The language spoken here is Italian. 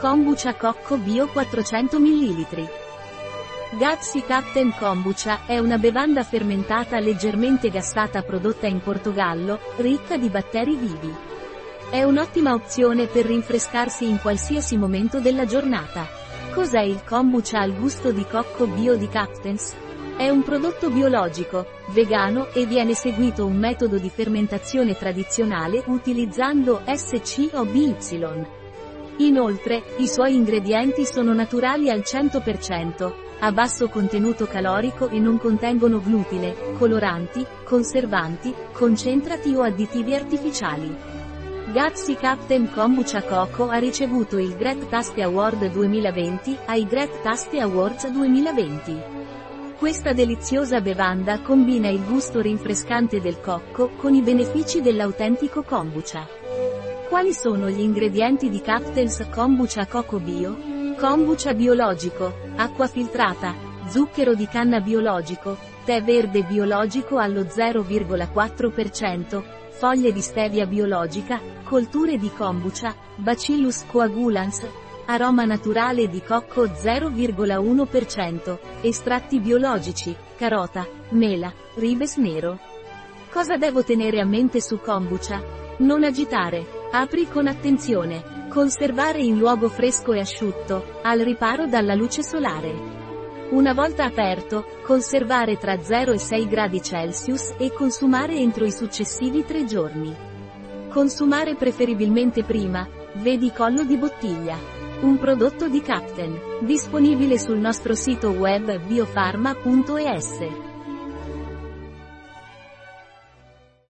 Kombucha Cocco Bio 400 ml. Gazzi Captain Kombucha è una bevanda fermentata leggermente gassata prodotta in Portogallo, ricca di batteri vivi. È un'ottima opzione per rinfrescarsi in qualsiasi momento della giornata. Cos'è il kombucha al gusto di cocco bio di Captain's? È un prodotto biologico, vegano e viene seguito un metodo di fermentazione tradizionale utilizzando SCOBY. Inoltre, i suoi ingredienti sono naturali al 100%, a basso contenuto calorico e non contengono glutine, coloranti, conservanti, concentrati o additivi artificiali. Gazzi Captain Kombucha Coco ha ricevuto il Great Tasty Award 2020 ai Great Tasty Awards 2020. Questa deliziosa bevanda combina il gusto rinfrescante del cocco con i benefici dell'autentico kombucha. Quali sono gli ingredienti di Captain's Kombucha Coco Bio? Kombucha biologico, acqua filtrata, zucchero di canna biologico, tè verde biologico allo 0,4%, foglie di stevia biologica, colture di kombucha, Bacillus coagulans, Aroma naturale di cocco 0,1%. Estratti biologici, carota, mela, ribes nero. Cosa devo tenere a mente su kombucha? Non agitare. Apri con attenzione. Conservare in luogo fresco e asciutto, al riparo dalla luce solare. Una volta aperto, conservare tra 0 e 6 gradi Celsius e consumare entro i successivi 3 giorni. Consumare preferibilmente prima, vedi collo di bottiglia. Un prodotto di Captain. Disponibile sul nostro sito web biofarma.es.